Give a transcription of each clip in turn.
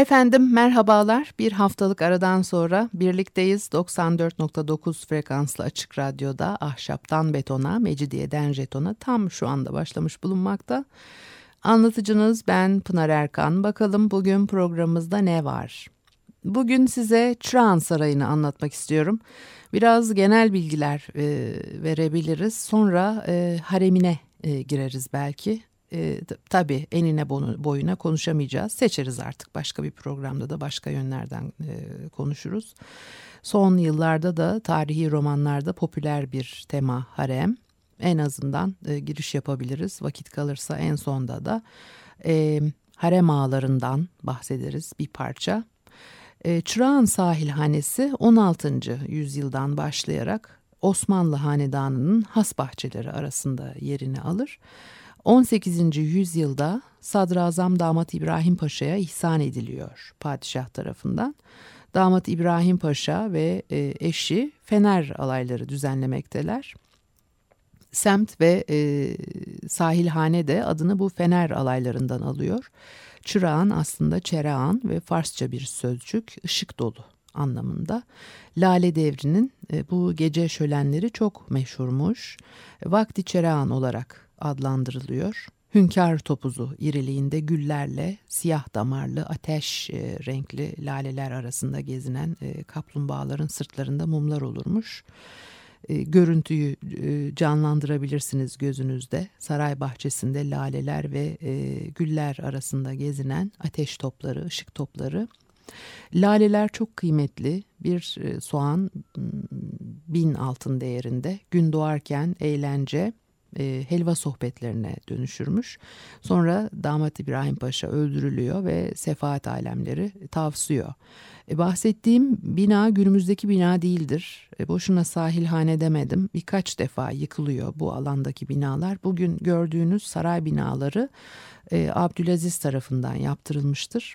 Efendim merhabalar. Bir haftalık aradan sonra birlikteyiz. 94.9 frekanslı açık radyoda ahşaptan betona, mecidiyeden jetona tam şu anda başlamış bulunmakta. Anlatıcınız ben Pınar Erkan. Bakalım bugün programımızda ne var? Bugün size Çırağan Sarayı'nı anlatmak istiyorum. Biraz genel bilgiler e, verebiliriz. Sonra e, haremine e, gireriz belki e, tabii enine boyuna konuşamayacağız. Seçeriz artık başka bir programda da başka yönlerden e, konuşuruz. Son yıllarda da tarihi romanlarda popüler bir tema harem. En azından e, giriş yapabiliriz. Vakit kalırsa en sonda da e, harem ağalarından bahsederiz bir parça. E, Çırağan sahilhanesi 16. yüzyıldan başlayarak Osmanlı hanedanının has bahçeleri arasında yerini alır. 18. yüzyılda Sadrazam Damat İbrahim Paşa'ya ihsan ediliyor padişah tarafından. Damat İbrahim Paşa ve e, eşi Fener alayları düzenlemekteler. Semt ve e, sahilhane de adını bu Fener alaylarından alıyor. Çırağan aslında çerağan ve Farsça bir sözcük ışık dolu anlamında. Lale devrinin e, bu gece şölenleri çok meşhurmuş. Vakti çerağan olarak adlandırılıyor. Hünkar topuzu iriliğinde güllerle siyah damarlı ateş e, renkli laleler arasında gezinen e, kaplumbağaların sırtlarında mumlar olurmuş. E, görüntüyü canlandırabilirsiniz gözünüzde. Saray bahçesinde laleler ve güller arasında gezinen ateş topları, ışık topları. Laleler çok kıymetli. Bir soğan bin altın değerinde. Gün doğarken eğlence, e, helva sohbetlerine dönüşürmüş. Sonra damat İbrahim Paşa öldürülüyor ve sefaat alemleri tavsiyor. E, bahsettiğim bina günümüzdeki bina değildir. E, boşuna sahilhane demedim. Birkaç defa yıkılıyor bu alandaki binalar. Bugün gördüğünüz saray binaları e, Abdülaziz tarafından yaptırılmıştır.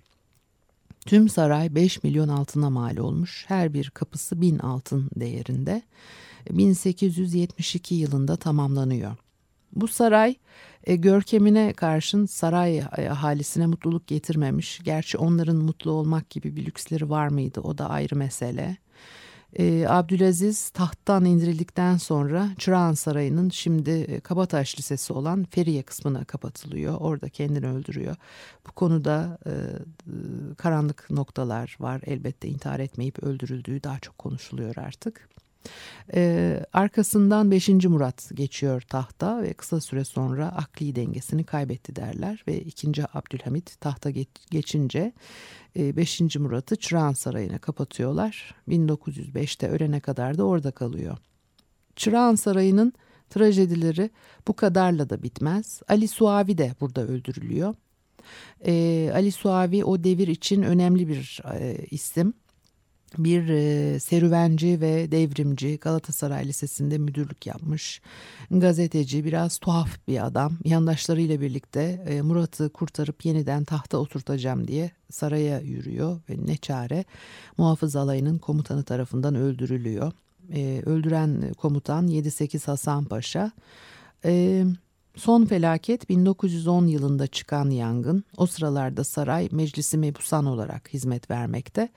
Tüm saray 5 milyon altına mal olmuş. Her bir kapısı bin altın değerinde. 1872 yılında tamamlanıyor. Bu saray e, görkemine karşın saray ahalisine mutluluk getirmemiş. Gerçi onların mutlu olmak gibi bir lüksleri var mıydı o da ayrı mesele. E, Abdülaziz tahttan indirildikten sonra Çırağan Sarayı'nın şimdi e, Kabataş Lisesi olan Feriye kısmına kapatılıyor. Orada kendini öldürüyor. Bu konuda e, karanlık noktalar var. Elbette intihar etmeyip öldürüldüğü daha çok konuşuluyor artık. Ee, arkasından 5. Murat geçiyor tahta ve kısa süre sonra akli dengesini kaybetti derler ve 2. Abdülhamit tahta geç, geçince 5. E, Murat'ı Çırağan Sarayı'na kapatıyorlar. 1905'te ölene kadar da orada kalıyor. Çırağan Sarayı'nın trajedileri bu kadarla da bitmez. Ali Suavi de burada öldürülüyor. Ee, Ali Suavi o devir için önemli bir e, isim bir e, serüvenci ve devrimci Galatasaray Lisesi'nde müdürlük yapmış. Gazeteci biraz tuhaf bir adam. Yandaşlarıyla birlikte e, Murat'ı kurtarıp yeniden tahta oturtacağım diye saraya yürüyor ve ne çare muhafız alayının komutanı tarafından öldürülüyor. E, öldüren komutan 7-8 Hasan Paşa. Son felaket 1910 yılında çıkan yangın. O sıralarda saray meclisi mebusan olarak hizmet vermekte.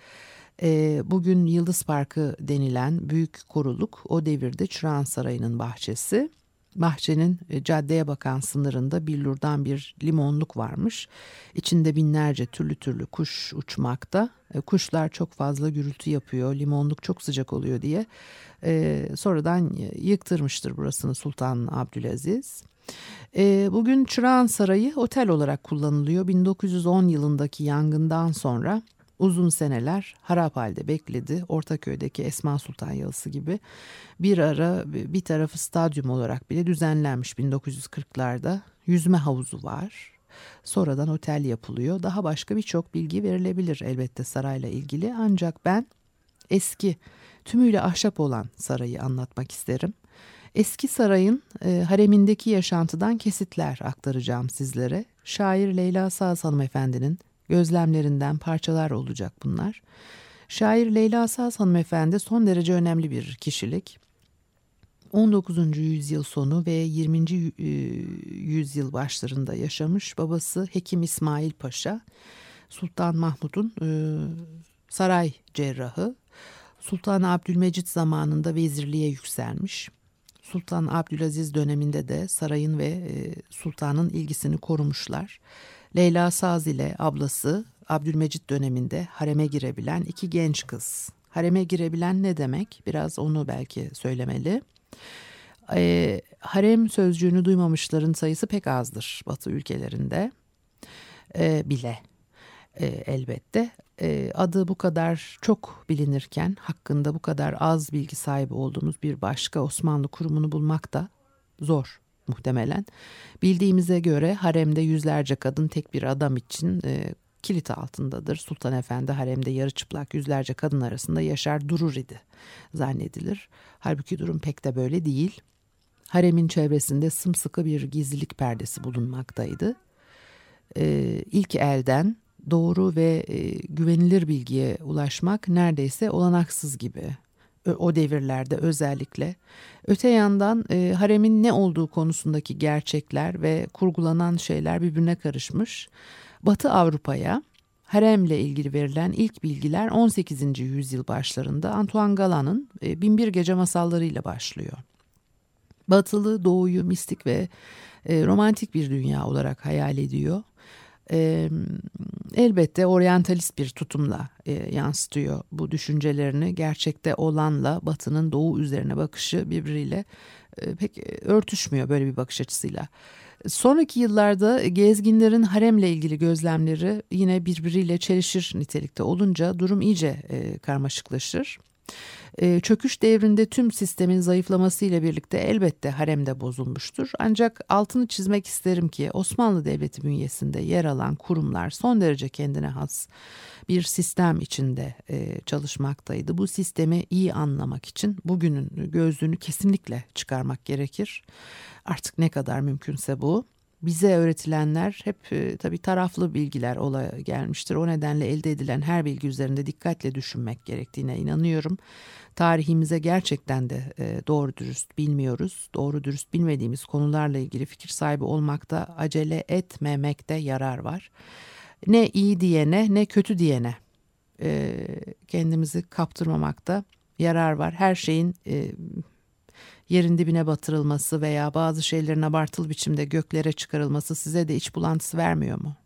E, bugün Yıldız Parkı denilen büyük koruluk o devirde Çırağan Sarayı'nın bahçesi. Bahçenin e, caddeye bakan sınırında billurdan bir limonluk varmış. İçinde binlerce türlü türlü kuş uçmakta. E, kuşlar çok fazla gürültü yapıyor, limonluk çok sıcak oluyor diye. E, sonradan yıktırmıştır burasını Sultan Abdülaziz. E, bugün Çırağan Sarayı otel olarak kullanılıyor. 1910 yılındaki yangından sonra uzun seneler harap halde bekledi. Ortaköy'deki Esma Sultan Yalısı gibi bir ara bir tarafı stadyum olarak bile düzenlenmiş 1940'larda. Yüzme havuzu var. Sonradan otel yapılıyor. Daha başka birçok bilgi verilebilir elbette sarayla ilgili. Ancak ben eski tümüyle ahşap olan sarayı anlatmak isterim. Eski sarayın e, haremindeki yaşantıdan kesitler aktaracağım sizlere. Şair Leyla Saz hanımefendinin gözlemlerinden parçalar olacak bunlar. Şair Leyla Saz hanımefendi son derece önemli bir kişilik. 19. yüzyıl sonu ve 20. E, yüzyıl başlarında yaşamış babası Hekim İsmail Paşa, Sultan Mahmud'un e, saray cerrahı. Sultan Abdülmecit zamanında vezirliğe yükselmiş. Sultan Abdülaziz döneminde de sarayın ve e, sultanın ilgisini korumuşlar. Leyla Saz ile ablası Abdülmecit döneminde hareme girebilen iki genç kız. Hareme girebilen ne demek? Biraz onu belki söylemeli. E, harem sözcüğünü duymamışların sayısı pek azdır Batı ülkelerinde e, bile e, elbette. E, adı bu kadar çok bilinirken hakkında bu kadar az bilgi sahibi olduğumuz bir başka Osmanlı kurumunu bulmak da zor muhtemelen. Bildiğimize göre haremde yüzlerce kadın tek bir adam için e, kilit altındadır. Sultan Efendi haremde yarı çıplak yüzlerce kadın arasında yaşar durur idi zannedilir. Halbuki durum pek de böyle değil. Haremin çevresinde sımsıkı bir gizlilik perdesi bulunmaktaydı. Ee, ilk elden doğru ve e, güvenilir bilgiye ulaşmak neredeyse olanaksız gibi o devirlerde özellikle. Öte yandan e, haremin ne olduğu konusundaki gerçekler ve kurgulanan şeyler birbirine karışmış. Batı Avrupa'ya haremle ilgili verilen ilk bilgiler 18. yüzyıl başlarında Antoine Galan'ın e, Binbir Gece masallarıyla başlıyor. Batılı doğuyu mistik ve e, romantik bir dünya olarak hayal ediyor e, elbette oryantalist bir tutumla e, yansıtıyor bu düşüncelerini. Gerçekte olanla Batı'nın Doğu üzerine bakışı birbiriyle e, pek örtüşmüyor böyle bir bakış açısıyla. Sonraki yıllarda gezginlerin haremle ilgili gözlemleri yine birbiriyle çelişir nitelikte olunca durum iyice e, karmaşıklaşır. Ee, çöküş devrinde tüm sistemin zayıflamasıyla birlikte elbette harem de bozulmuştur. Ancak altını çizmek isterim ki Osmanlı Devleti bünyesinde yer alan kurumlar son derece kendine has bir sistem içinde e, çalışmaktaydı. Bu sistemi iyi anlamak için bugünün gözlüğünü kesinlikle çıkarmak gerekir. Artık ne kadar mümkünse bu bize öğretilenler hep e, tabii taraflı bilgiler ola gelmiştir. O nedenle elde edilen her bilgi üzerinde dikkatle düşünmek gerektiğine inanıyorum. Tarihimize gerçekten de e, doğru dürüst bilmiyoruz. Doğru dürüst bilmediğimiz konularla ilgili fikir sahibi olmakta acele etmemekte yarar var. Ne iyi diyene ne kötü diyene e, kendimizi kaptırmamakta yarar var. Her şeyin e, yerin dibine batırılması veya bazı şeylerin abartılı biçimde göklere çıkarılması size de iç bulantısı vermiyor mu?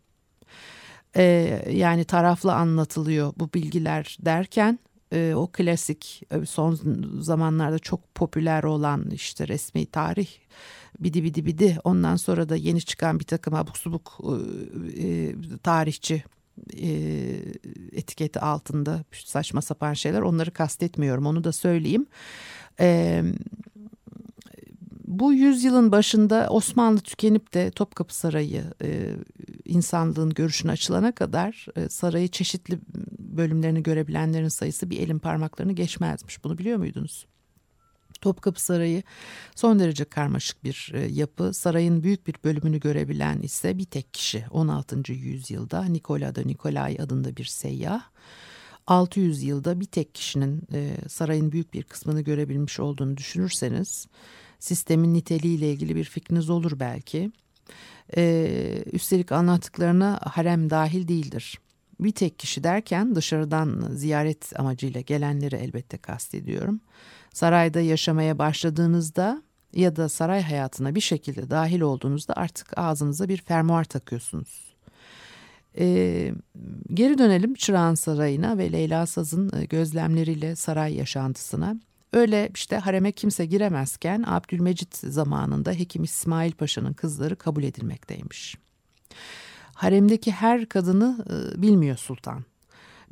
Ee, yani taraflı anlatılıyor bu bilgiler derken e, o klasik e, son zamanlarda çok popüler olan işte resmi tarih bidi bidi bidi ondan sonra da yeni çıkan bir takım abuk subuk e, e tarihçi e, etiketi altında saçma sapan şeyler onları kastetmiyorum onu da söyleyeyim. E, bu yüzyılın başında Osmanlı tükenip de Topkapı Sarayı e, insanlığın görüşüne açılana kadar e, sarayı çeşitli bölümlerini görebilenlerin sayısı bir elin parmaklarını geçmezmiş. Bunu biliyor muydunuz? Topkapı Sarayı son derece karmaşık bir e, yapı. Sarayın büyük bir bölümünü görebilen ise bir tek kişi 16. yüzyılda Nikola da Nikolay adında bir seyyah. 600 yılda bir tek kişinin e, sarayın büyük bir kısmını görebilmiş olduğunu düşünürseniz sistemin niteliğiyle ilgili bir fikriniz olur belki. Ee, üstelik anlattıklarına harem dahil değildir. Bir tek kişi derken dışarıdan ziyaret amacıyla gelenleri elbette kastediyorum. Sarayda yaşamaya başladığınızda ya da saray hayatına bir şekilde dahil olduğunuzda artık ağzınıza bir fermuar takıyorsunuz. Ee, geri dönelim Çırağan Sarayı'na ve Leyla Saz'ın e, gözlemleriyle saray yaşantısına. Öyle işte hareme kimse giremezken Abdülmecit zamanında Hekim İsmail Paşa'nın kızları kabul edilmekteymiş. Haremdeki her kadını e, bilmiyor sultan.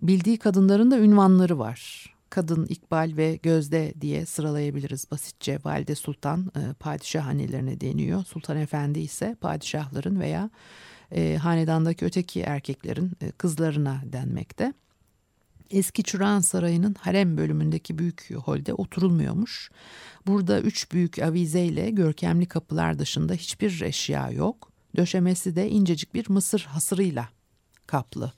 Bildiği kadınların da ünvanları var. Kadın, İkbal ve Gözde diye sıralayabiliriz basitçe. Valide Sultan e, padişah annelerine deniyor. Sultan Efendi ise padişahların veya e, hanedandaki öteki erkeklerin kızlarına denmekte. Eski Çırağan Sarayı'nın harem bölümündeki büyük holde oturulmuyormuş. Burada üç büyük avizeyle görkemli kapılar dışında hiçbir eşya yok. Döşemesi de incecik bir mısır hasırıyla kaplı.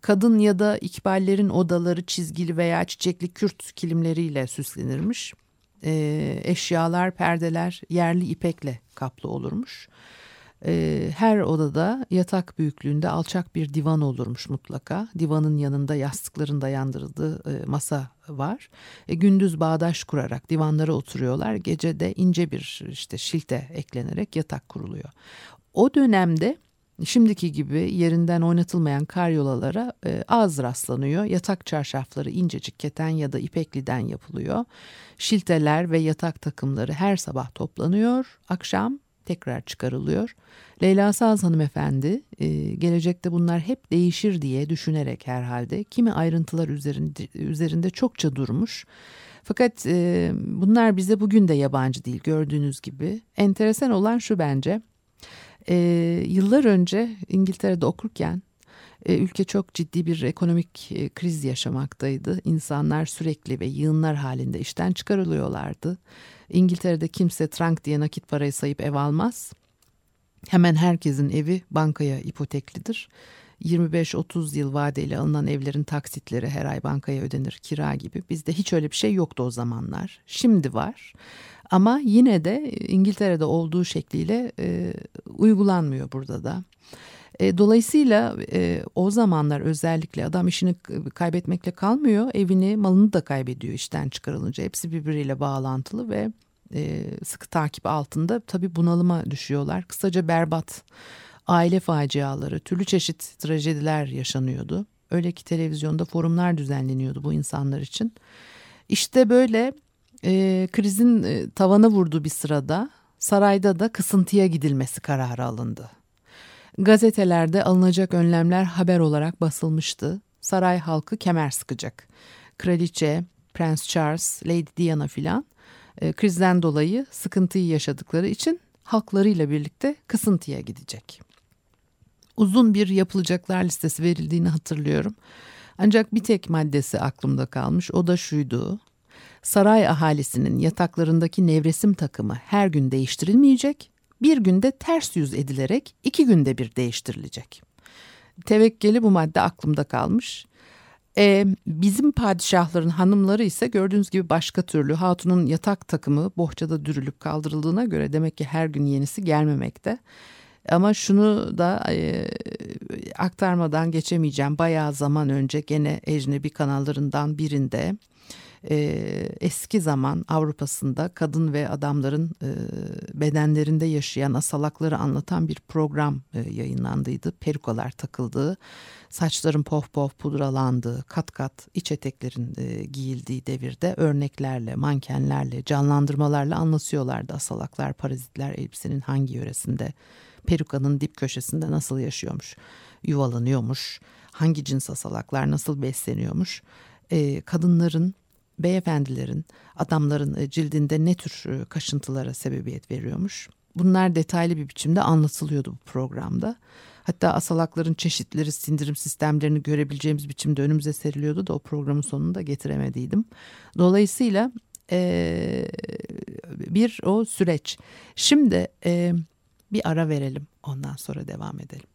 Kadın ya da ikballerin odaları çizgili veya çiçekli kürt kilimleriyle süslenirmiş. Ee, eşyalar, perdeler yerli ipekle kaplı olurmuş. Ee, her odada yatak büyüklüğünde alçak bir divan olurmuş mutlaka. Divanın yanında yastıkların dayandırıldığı e, masa var. E, gündüz bağdaş kurarak divanlara oturuyorlar. Gece de ince bir işte şilte eklenerek yatak kuruluyor. O dönemde şimdiki gibi yerinden oynatılmayan karyolalara e, az rastlanıyor. Yatak çarşafları incecik keten ya da ipekliden yapılıyor. Şilteler ve yatak takımları her sabah toplanıyor. Akşam tekrar çıkarılıyor. Leyla Saz hanımefendi e, gelecekte bunlar hep değişir diye düşünerek herhalde kimi ayrıntılar üzerinde, üzerinde çokça durmuş. Fakat e, bunlar bize bugün de yabancı değil gördüğünüz gibi. Enteresan olan şu bence. E, yıllar önce İngiltere'de okurken e, ülke çok ciddi bir ekonomik kriz yaşamaktaydı. İnsanlar sürekli ve yığınlar halinde işten çıkarılıyorlardı. İngiltere'de kimse trank diye nakit parayı sayıp ev almaz. Hemen herkesin evi bankaya ipoteklidir. 25-30 yıl vadeyle alınan evlerin taksitleri her ay bankaya ödenir kira gibi. Bizde hiç öyle bir şey yoktu o zamanlar. Şimdi var. Ama yine de İngiltere'de olduğu şekliyle e, uygulanmıyor burada da. E, dolayısıyla e, o zamanlar özellikle adam işini kaybetmekle kalmıyor, evini, malını da kaybediyor işten çıkarılınca. Hepsi birbiriyle bağlantılı ve e, sıkı takip altında tabii bunalıma düşüyorlar. Kısaca berbat aile faciaları, türlü çeşit trajediler yaşanıyordu. Öyle ki televizyonda forumlar düzenleniyordu bu insanlar için. İşte böyle e, krizin e, tavana vurduğu bir sırada sarayda da kısıntıya gidilmesi kararı alındı. Gazetelerde alınacak önlemler haber olarak basılmıştı. Saray halkı kemer sıkacak. Kraliçe, Prens Charles, Lady Diana filan e, krizden dolayı sıkıntıyı yaşadıkları için halklarıyla birlikte kısıntıya gidecek. Uzun bir yapılacaklar listesi verildiğini hatırlıyorum. Ancak bir tek maddesi aklımda kalmış. O da şuydu. Saray ahalisinin yataklarındaki nevresim takımı her gün değiştirilmeyecek bir günde ters yüz edilerek iki günde bir değiştirilecek. Tevekkeli bu madde aklımda kalmış. Ee, bizim padişahların hanımları ise gördüğünüz gibi başka türlü. Hatunun yatak takımı bohçada dürülüp kaldırıldığına göre demek ki her gün yenisi gelmemekte. Ama şunu da e, aktarmadan geçemeyeceğim. Bayağı zaman önce gene ecnebi kanallarından birinde e, eski zaman Avrupa'sında kadın ve adamların e, bedenlerinde yaşayan asalakları anlatan bir program e, yayınlandıydı. Perukalar takıldığı, saçların pof pof pudralandığı, kat kat iç eteklerin e, giyildiği devirde örneklerle, mankenlerle, canlandırmalarla anlatıyorlardı asalaklar, parazitler elbisenin hangi yöresinde, perukanın dip köşesinde nasıl yaşıyormuş, yuvalanıyormuş, hangi cins asalaklar nasıl besleniyormuş, e, kadınların beyefendilerin, adamların e, cildinde ne tür e, kaşıntılara sebebiyet veriyormuş. Bunlar detaylı bir biçimde anlatılıyordu bu programda. Hatta asalakların çeşitleri, sindirim sistemlerini görebileceğimiz biçimde önümüze seriliyordu da o programın sonunda getiremediydim. Dolayısıyla e, bir o süreç. Şimdi e, bir ara verelim ondan sonra devam edelim.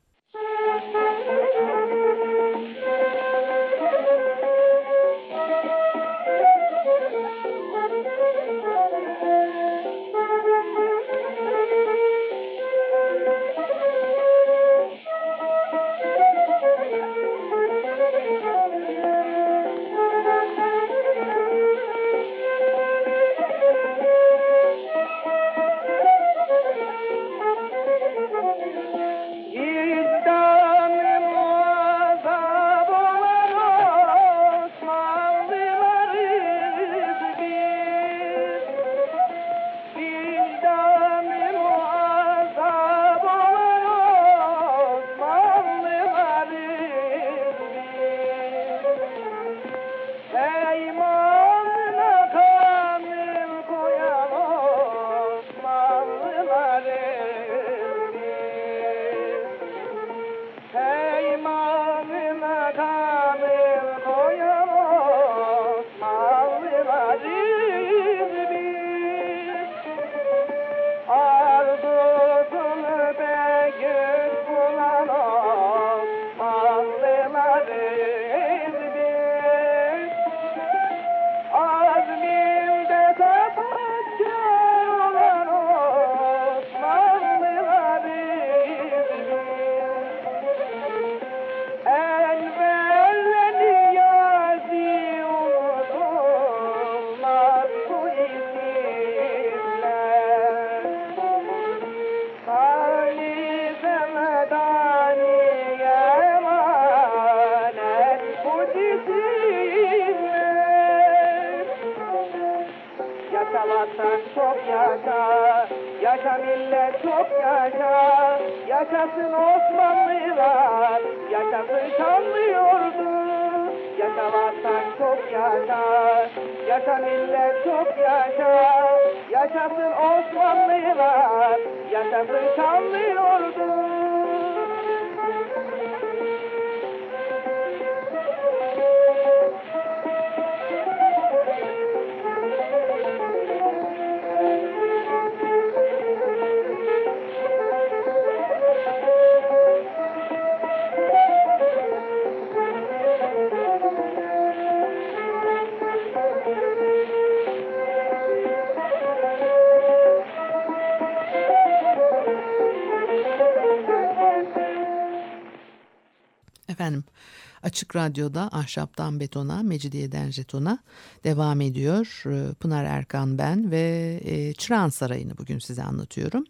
Açık Radyo'da Ahşaptan Betona, Mecidiyeden Jeton'a devam ediyor. Ee, Pınar Erkan ben ve e, Çırağan Sarayı'nı bugün size anlatıyorum.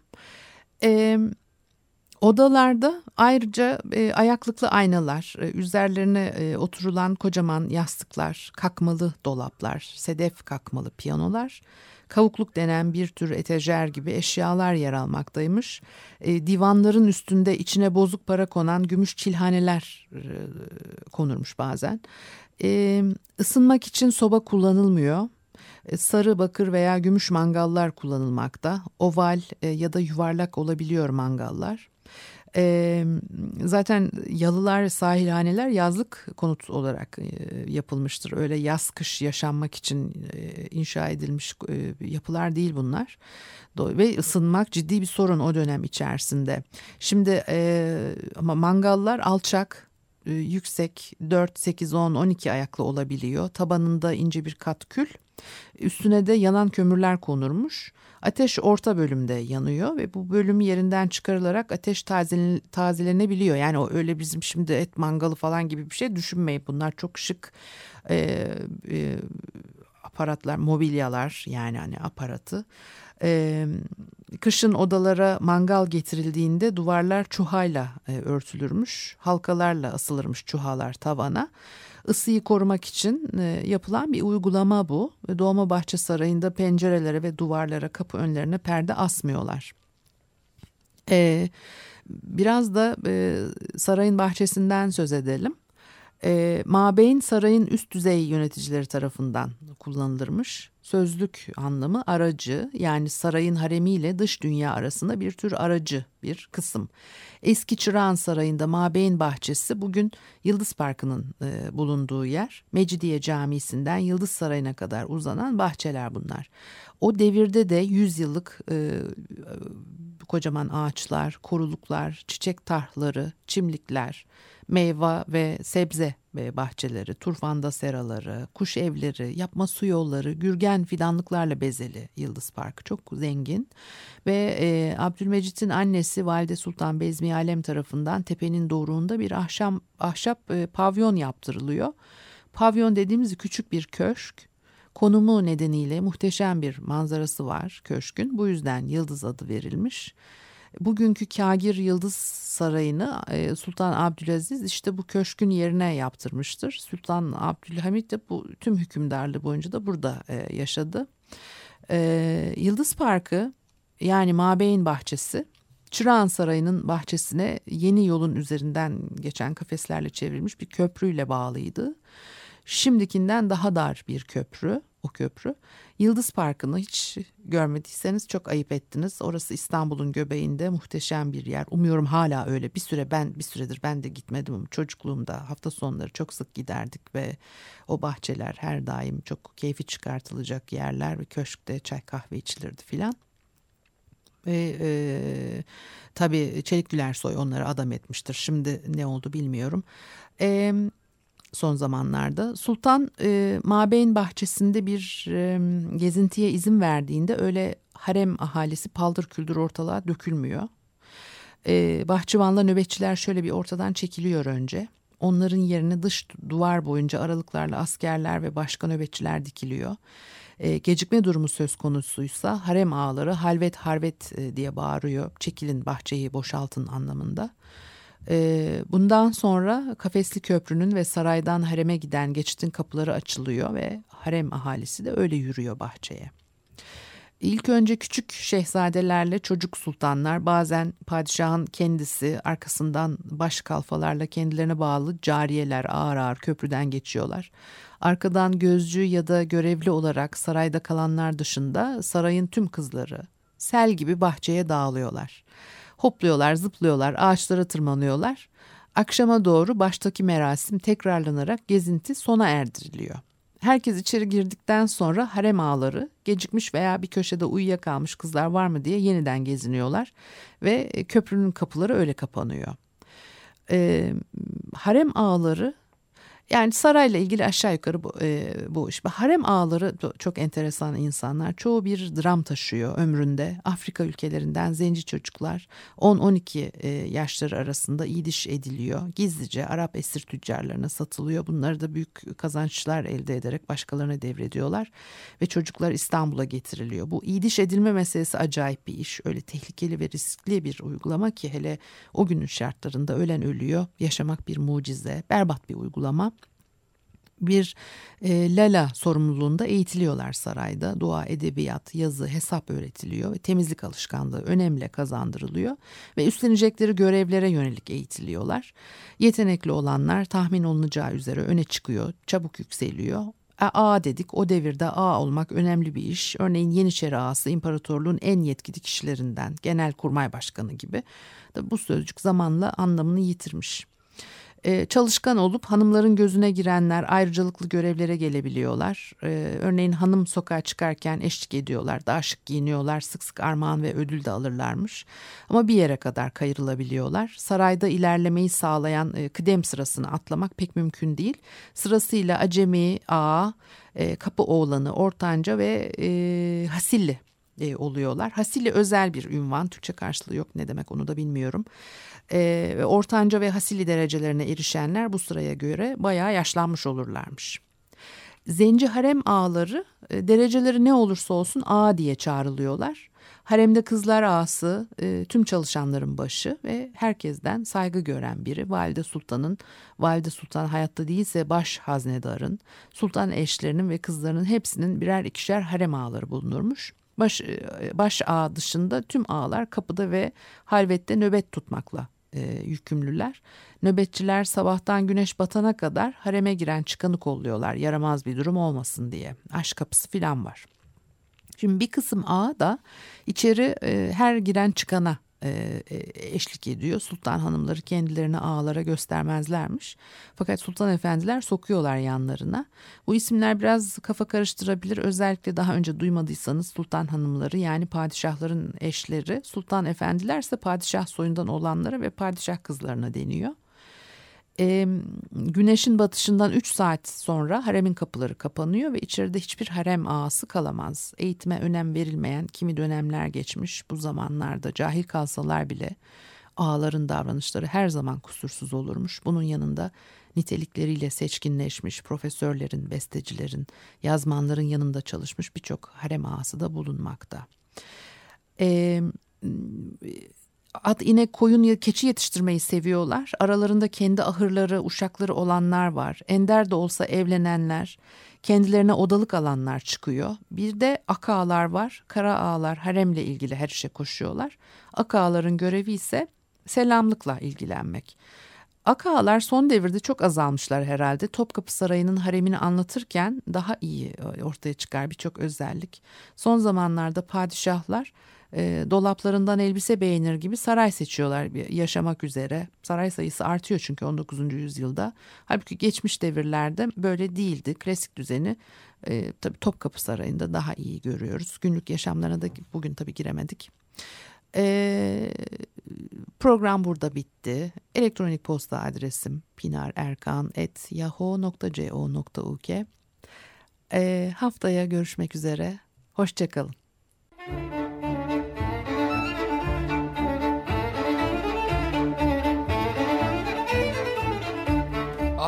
E, odalarda ayrıca e, ayaklıklı aynalar, e, üzerlerine e, oturulan kocaman yastıklar, kakmalı dolaplar, sedef kakmalı piyanolar kavukluk denen bir tür etajer gibi eşyalar yer almaktaymış. E, divanların üstünde içine bozuk para konan gümüş çilhaneler e, konurmuş bazen. E, ısınmak için soba kullanılmıyor. E, sarı, bakır veya gümüş mangallar kullanılmakta. Oval e, ya da yuvarlak olabiliyor mangallar. E, zaten yalılar, sahilhaneler yazlık konut olarak e, yapılmıştır. Öyle yaz kış yaşanmak için e, inşa edilmiş e, yapılar değil bunlar. Ve ısınmak ciddi bir sorun o dönem içerisinde. Şimdi e, ama mangallar alçak, yüksek 4, 8, 10, 12 ayaklı olabiliyor. Tabanında ince bir kat kül. Üstüne de yanan kömürler konurmuş. Ateş orta bölümde yanıyor ve bu bölüm yerinden çıkarılarak ateş tazelenebiliyor. Yani o öyle bizim şimdi et mangalı falan gibi bir şey düşünmeyin. Bunlar çok şık e, e, aparatlar, mobilyalar yani hani aparatı. Ee, kışın odalara mangal getirildiğinde duvarlar çuhayla e, örtülürmüş. Halkalarla asılırmış çuhalar tavana. Isıyı korumak için e, yapılan bir uygulama bu. Dolmabahçe Sarayı'nda pencerelere ve duvarlara kapı önlerine perde asmıyorlar. Ee, biraz da e, sarayın bahçesinden söz edelim. E, Mabeyn sarayın üst düzey yöneticileri tarafından kullanılırmış. Sözlük anlamı aracı yani sarayın haremiyle dış dünya arasında bir tür aracı bir kısım. Eski Çırağan Sarayı'nda Mabeyn Bahçesi bugün Yıldız Parkı'nın e, bulunduğu yer. Mecidiye Camisi'nden Yıldız Sarayı'na kadar uzanan bahçeler bunlar. O devirde de 100 yıllık e, kocaman ağaçlar, koruluklar, çiçek tarhları, çimlikler, meyve ve sebze ve bahçeleri, turfanda seraları, kuş evleri, yapma su yolları, gürgen fidanlıklarla bezeli Yıldız Parkı çok zengin. Ve e, Abdülmecit'in annesi Valide Sultan Bezmi Alem tarafından tepenin doğruğunda bir ahşam, ahşap e, pavyon yaptırılıyor. Pavyon dediğimiz küçük bir köşk. Konumu nedeniyle muhteşem bir manzarası var köşkün. Bu yüzden Yıldız adı verilmiş. Bugünkü Kagir Yıldız Sarayı'nı e, Sultan Abdülaziz işte bu köşkün yerine yaptırmıştır. Sultan Abdülhamit de bu tüm hükümdarlığı boyunca da burada e, yaşadı. E, Yıldız Parkı yani Mabeyn Bahçesi Çırağan Sarayı'nın bahçesine yeni yolun üzerinden geçen kafeslerle çevrilmiş bir köprüyle bağlıydı. Şimdikinden daha dar bir köprü o köprü. Yıldız Parkı'nı hiç görmediyseniz çok ayıp ettiniz. Orası İstanbul'un göbeğinde muhteşem bir yer. Umuyorum hala öyle. Bir süre ben bir süredir ben de gitmedim. Çocukluğumda hafta sonları çok sık giderdik ve o bahçeler her daim çok keyfi çıkartılacak yerler ve köşkte çay kahve içilirdi filan. Ve e, tabii Çelik Gülersoy onları adam etmiştir. Şimdi ne oldu bilmiyorum. E, son zamanlarda. Sultan e, Mabeyn bahçesinde bir e, gezintiye izin verdiğinde öyle harem ahalisi paldır küldür ortalığa dökülmüyor. E, bahçıvanla nöbetçiler şöyle bir ortadan çekiliyor önce. Onların yerine dış duvar boyunca aralıklarla askerler ve başka nöbetçiler dikiliyor. E, gecikme durumu söz konusuysa harem ağaları halvet harvet e, diye bağırıyor. Çekilin bahçeyi boşaltın anlamında. Ee, bundan sonra Kafesli Köprü'nün ve saraydan hareme giden geçitin kapıları açılıyor ve harem ahalisi de öyle yürüyor bahçeye. İlk önce küçük şehzadelerle çocuk sultanlar bazen padişahın kendisi arkasından baş kalfalarla kendilerine bağlı cariyeler ağır ağır köprüden geçiyorlar. Arkadan gözcü ya da görevli olarak sarayda kalanlar dışında sarayın tüm kızları sel gibi bahçeye dağılıyorlar. Hopluyorlar, zıplıyorlar, ağaçlara tırmanıyorlar. Akşama doğru baştaki merasim tekrarlanarak gezinti sona erdiriliyor. Herkes içeri girdikten sonra harem ağları gecikmiş veya bir köşede uyuyakalmış kızlar var mı diye yeniden geziniyorlar ve köprünün kapıları öyle kapanıyor. Ee, harem ağları yani sarayla ilgili aşağı yukarı bu, e, bu iş. Harem ağları çok enteresan insanlar. Çoğu bir dram taşıyor ömründe. Afrika ülkelerinden zenci çocuklar 10-12 e, yaşları arasında iyiliş ediliyor. Gizlice Arap esir tüccarlarına satılıyor. Bunları da büyük kazançlar elde ederek başkalarına devrediyorlar. Ve çocuklar İstanbul'a getiriliyor. Bu iyiliş edilme meselesi acayip bir iş. Öyle tehlikeli ve riskli bir uygulama ki hele o günün şartlarında ölen ölüyor. Yaşamak bir mucize. Berbat bir uygulama bir e, lala sorumluluğunda eğitiliyorlar sarayda. Dua, edebiyat, yazı, hesap öğretiliyor ve temizlik alışkanlığı önemli kazandırılıyor ve üstlenecekleri görevlere yönelik eğitiliyorlar. Yetenekli olanlar tahmin olunacağı üzere öne çıkıyor, çabuk yükseliyor. A dedik o devirde A olmak önemli bir iş. Örneğin Yeniçeri Ağası imparatorluğun en yetkili kişilerinden genel kurmay başkanı gibi. Bu sözcük zamanla anlamını yitirmiş. Ee, çalışkan olup hanımların gözüne girenler ayrıcalıklı görevlere gelebiliyorlar. Ee, örneğin hanım sokağa çıkarken eşlik ediyorlar, daha şık giyiniyorlar, sık sık armağan ve ödül de alırlarmış. Ama bir yere kadar kayırılabiliyorlar. Sarayda ilerlemeyi sağlayan e, kıdem sırasını atlamak pek mümkün değil. Sırasıyla acemi, ağa, e, kapı oğlanı, ortanca ve e, hasilli e, oluyorlar. Hasili özel bir ünvan. Türkçe karşılığı yok ne demek onu da bilmiyorum. E, ortanca ve hasili derecelerine erişenler bu sıraya göre bayağı yaşlanmış olurlarmış. Zenci harem ağaları e, dereceleri ne olursa olsun ağa diye çağrılıyorlar. Haremde kızlar ağası e, tüm çalışanların başı ve herkesten saygı gören biri. Valide Sultan'ın, Valide Sultan hayatta değilse baş haznedarın, sultan eşlerinin ve kızlarının hepsinin birer ikişer harem ağaları bulunurmuş. Baş, e, baş ağa dışında tüm ağalar kapıda ve halvette nöbet tutmakla e, yükümlüler. Nöbetçiler sabahtan güneş batana kadar hareme giren çıkanı kolluyorlar yaramaz bir durum olmasın diye. Aşk kapısı filan var. Şimdi bir kısım ağa da içeri e, her giren çıkana e, e, eşlik ediyor. Sultan hanımları kendilerini ağalara göstermezlermiş. Fakat sultan efendiler sokuyorlar yanlarına. Bu isimler biraz kafa karıştırabilir. Özellikle daha önce duymadıysanız sultan hanımları yani padişahların eşleri, sultan efendilerse padişah soyundan olanlara ve padişah kızlarına deniyor e, güneşin batışından 3 saat sonra haremin kapıları kapanıyor ve içeride hiçbir harem ağası kalamaz. Eğitime önem verilmeyen kimi dönemler geçmiş bu zamanlarda cahil kalsalar bile ağaların davranışları her zaman kusursuz olurmuş. Bunun yanında nitelikleriyle seçkinleşmiş profesörlerin, bestecilerin, yazmanların yanında çalışmış birçok harem ağası da bulunmakta. Eee at, inek, koyun ya keçi yetiştirmeyi seviyorlar. Aralarında kendi ahırları, uşakları olanlar var. Ender de olsa evlenenler, kendilerine odalık alanlar çıkıyor. Bir de akağalar var. Kara ağalar haremle ilgili her işe koşuyorlar. Akağaların görevi ise selamlıkla ilgilenmek. Akağalar son devirde çok azalmışlar herhalde. Topkapı Sarayı'nın haremini anlatırken daha iyi ortaya çıkar birçok özellik. Son zamanlarda padişahlar e, dolaplarından elbise beğenir gibi saray seçiyorlar yaşamak üzere. Saray sayısı artıyor çünkü 19. yüzyılda. Halbuki geçmiş devirlerde böyle değildi. Klasik düzeni e, tabii Topkapı Sarayı'nda daha iyi görüyoruz. Günlük yaşamlarına da bugün tabii giremedik. E, program burada bitti. Elektronik posta adresim pinarerkan.yahoo.co.uk e, Haftaya görüşmek üzere. Hoşçakalın.